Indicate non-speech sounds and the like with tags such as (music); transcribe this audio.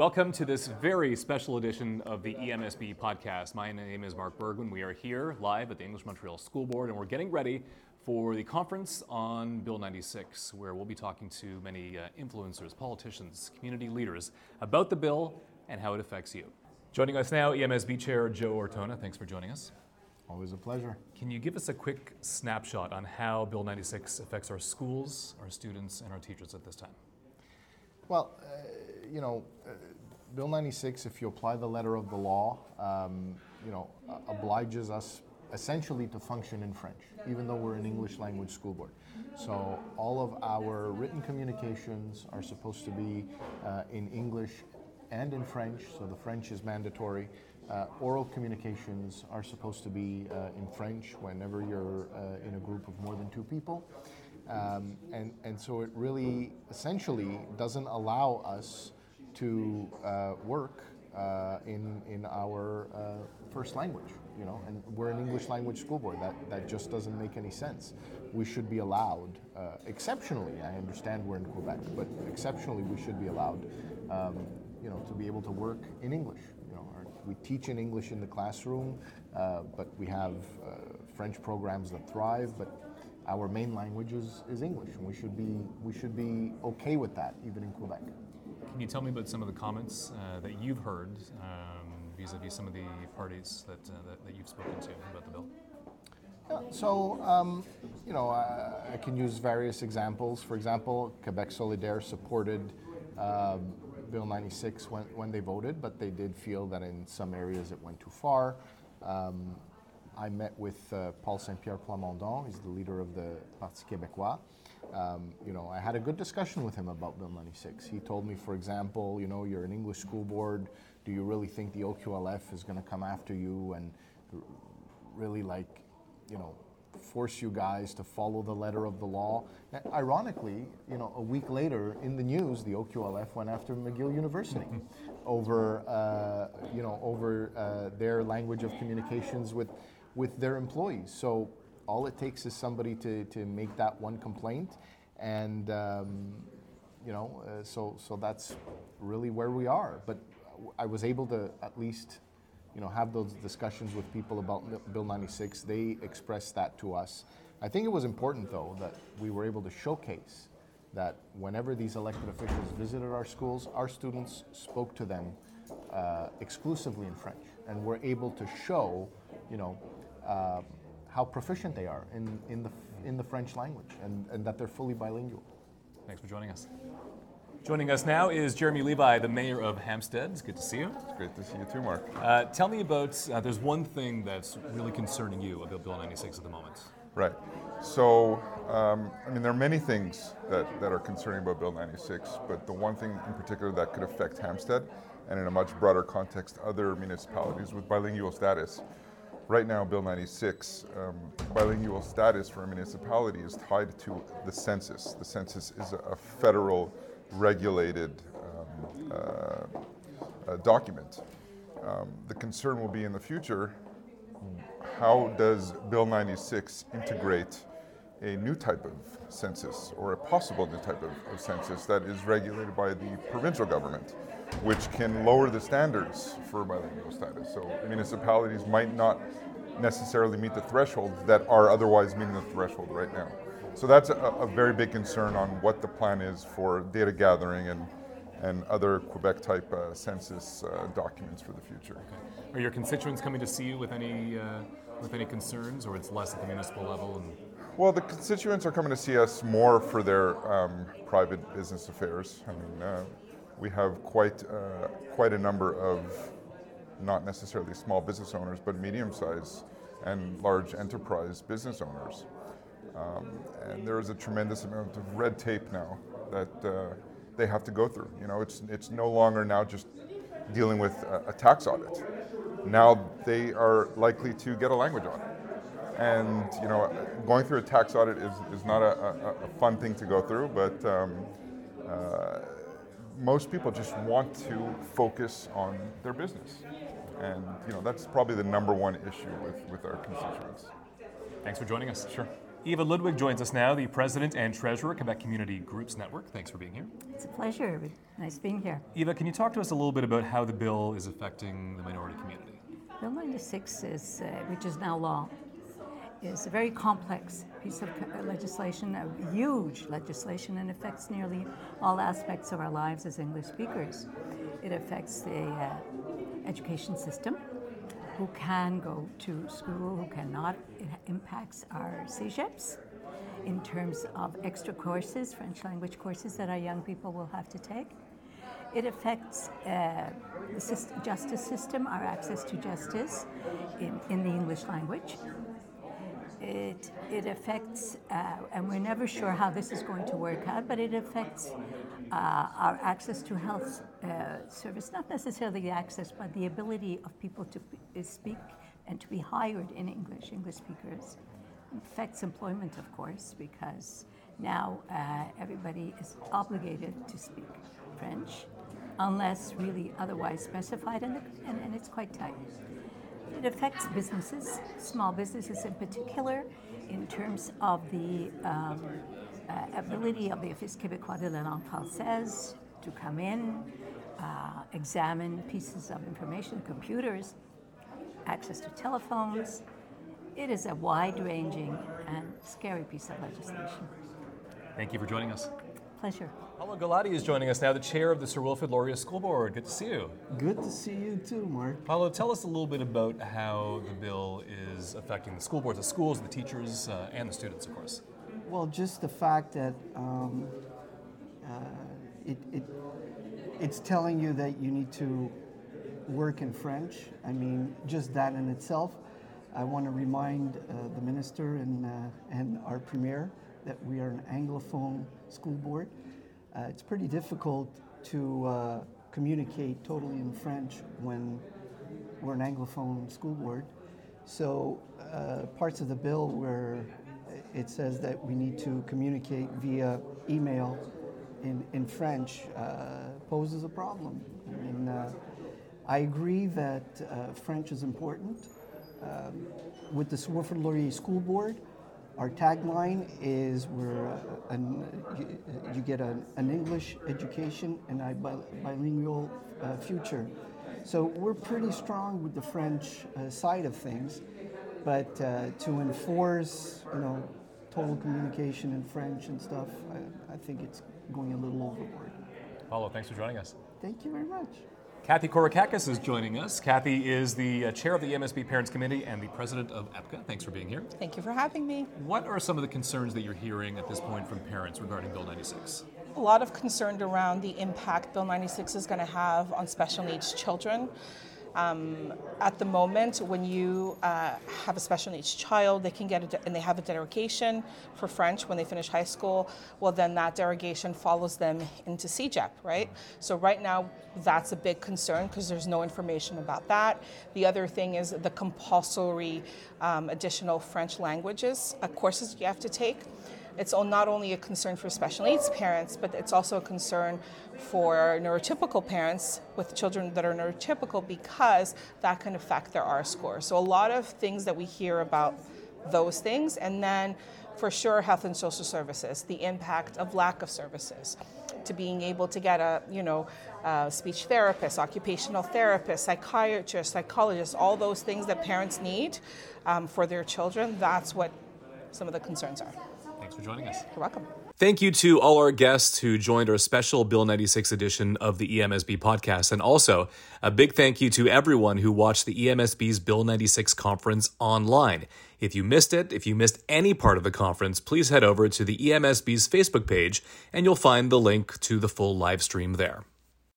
Welcome to this very special edition of the EMSB podcast. My name is Mark Bergman. We are here live at the English Montreal School Board, and we're getting ready for the conference on Bill 96, where we'll be talking to many uh, influencers, politicians, community leaders about the bill and how it affects you. Joining us now, EMSB Chair Joe Ortona. Thanks for joining us. Always a pleasure. Can you give us a quick snapshot on how Bill 96 affects our schools, our students, and our teachers at this time? Well, uh, you know, uh, Bill 96, if you apply the letter of the law, um, you know, uh, obliges us essentially to function in French, even though we're an English language school board. So all of our written communications are supposed to be uh, in English and in French, so the French is mandatory. Uh, oral communications are supposed to be uh, in French whenever you're uh, in a group of more than two people. Um, and, and so it really essentially doesn't allow us to uh, work uh, in, in our uh, first language, you know, and we're an English language school board. That, that just doesn't make any sense. We should be allowed, uh, exceptionally, I understand we're in Quebec, but exceptionally we should be allowed, um, you know, to be able to work in English. You know, our, we teach in English in the classroom, uh, but we have uh, French programs that thrive, but our main language is, is English, and we should be we should be okay with that, even in Quebec. Can you tell me about some of the comments uh, that you've heard um, vis-a-vis some of the parties that, uh, that, that you've spoken to about the bill? Yeah, so, um, you know, I, I can use various examples. For example, Quebec Solidaire supported uh, Bill 96 when, when they voted, but they did feel that in some areas it went too far. Um, I met with uh, Paul Saint Pierre Plamondon, he's the leader of the Parti Québécois. Um, you know, I had a good discussion with him about Bill 96. He told me, for example, you know, you're an English school board. Do you really think the OQLF is going to come after you and really like, you know, force you guys to follow the letter of the law? And ironically, you know, a week later in the news, the OQLF went after McGill University (laughs) over, uh, you know, over uh, their language of communications with, with their employees. So all it takes is somebody to, to make that one complaint, and um, you know, uh, so so that's really where we are. But I was able to at least, you know, have those discussions with people about Bill 96. They expressed that to us. I think it was important though that we were able to showcase that whenever these elected officials visited our schools, our students spoke to them uh, exclusively in French, and were able to show, you know. Um, how proficient they are in, in, the, in the French language and, and that they're fully bilingual. Thanks for joining us. Joining us now is Jeremy Levi, the mayor of Hampstead. It's good to see you. It's great to see you too, Mark. Uh, tell me about, uh, there's one thing that's really concerning you about Bill 96 at the moment. Right. So, um, I mean, there are many things that, that are concerning about Bill 96, but the one thing in particular that could affect Hampstead, and in a much broader context, other municipalities with bilingual status. Right now, Bill 96, um, bilingual status for a municipality is tied to the census. The census is a, federal regulated um, uh, uh, document. Um, the concern will be in the future how does Bill 96 integrate a new type of census or a possible new type of, of, census that is regulated by the provincial government, which can lower the standards for bilingual status. So municipalities might not necessarily meet the thresholds that are otherwise meeting the threshold right now. So that's a, a very big concern on what the plan is for data gathering and and other Quebec type uh, census uh, documents for the future. Okay. Are your constituents coming to see you with any uh, with any concerns, or it's less at the municipal level? And well, the constituents are coming to see us more for their um, private business affairs. I mean, uh, we have quite uh, quite a number of not necessarily small business owners, but medium-sized and large enterprise business owners. Um, and there is a tremendous amount of red tape now that uh, they have to go through. You know, it's it's no longer now just dealing with a, a, tax audit. Now they are likely to get a language audit, and you know, going through a tax audit is, is not a, a, a fun thing to go through, but. Um, uh, most people just want to focus on their business, and you know that's probably the number one issue with, with our constituents. Thanks for joining us. Sure. Eva Ludvig joins us now, the president and treasurer, Quebec Community Groups Network. Thanks for being here. It's a pleasure. Nice being here. Eva, can you talk to us a little bit about how the bill is affecting the minority community? Bill 96 is, uh, which is now law, is a very complex piece of legislation, a huge legislation, and affects nearly all aspects of our lives as English speakers. It affects the uh, education system, who can go to school, who cannot. It impacts our CEGEPs in terms of extra courses, French language courses that our young people will have to take. It affects uh, the justice system, our access to justice in, in the English language. It, it affects, uh, and we're never sure how this is going to work out, but it affects uh, our access to health uh, service, not necessarily the access, but the ability of people to speak and to be hired in English, English speakers. It affects employment, of course, because now uh, everybody is obligated to speak French unless really otherwise specified, and, and, and it's quite tight. It affects businesses, small businesses in particular, in terms of the um, uh, ability of the Office québécois de la langue française to come in, uh, examine pieces of information, computers, access to telephones. It is a wide ranging and scary piece of legislation. Thank you for joining us. Pleasure. Paolo Galati is joining us now, the chair of the Sir Wilfrid Laurier School Board. Good to see you. Good to see you too, Mark. Paolo, tell us a little bit about how the bill is affecting the school boards, the schools, the teachers, uh, and the students, of course. Well, just the fact that um, uh, it, it, it's telling you that you need to work in French. I mean, just that in itself. I want to remind uh, the minister and, uh, and our premier that we are an Anglophone school board. Uh, it's pretty difficult to uh, communicate totally in French when we're an Anglophone school board. So uh, parts of the bill where it says that we need to communicate via email in, in French uh, poses a problem. I mean, uh, I agree that uh, French is important. Um, with the Wilfrid Laurier School Board, our tagline is we're you, get an, an, English education and a bilingual uh, future. So we're pretty strong with the French uh, side of things, but uh, to enforce, you know, total communication in French and stuff, I, I think it's going a little overboard. Paolo, thanks for joining us. Thank you very much. Kathy Korakakis is joining us. Kathy is the uh, chair of the EMSB Parents Committee and the president of EPCA. Thanks for being here. Thank you for having me. What are some of the concerns that you're hearing at this point from parents regarding Bill 96? A lot of concern around the impact Bill 96 is going to have on special needs children. Um, at the moment, when you uh, have a special needs child, they can get a de- and they have a derogation for French when they finish high school. Well, then that derogation follows them into CEGEP, right? So right now, that's a big concern because there's no information about that. The other thing is the compulsory um, additional French languages uh, courses you have to take it's not only a concern for special needs parents, but it's also a concern for neurotypical parents with children that are neurotypical because that can affect their R score. So a lot of things that we hear about those things, and then for sure health and social services, the impact of lack of services, to being able to get a you know a speech therapist, occupational therapist, psychiatrist, psychologist, all those things that parents need um, for their children. That's what some of the concerns are. Thanks for joining us. You're welcome. Thank you to all our guests who joined our special Bill 96 edition of the EMSB podcast. And also a big thank you to everyone who watched the EMSB's Bill 96 conference online. If you missed it, if you missed any part of the conference, please head over to the EMSB's Facebook page and you'll find the link to the full live stream there.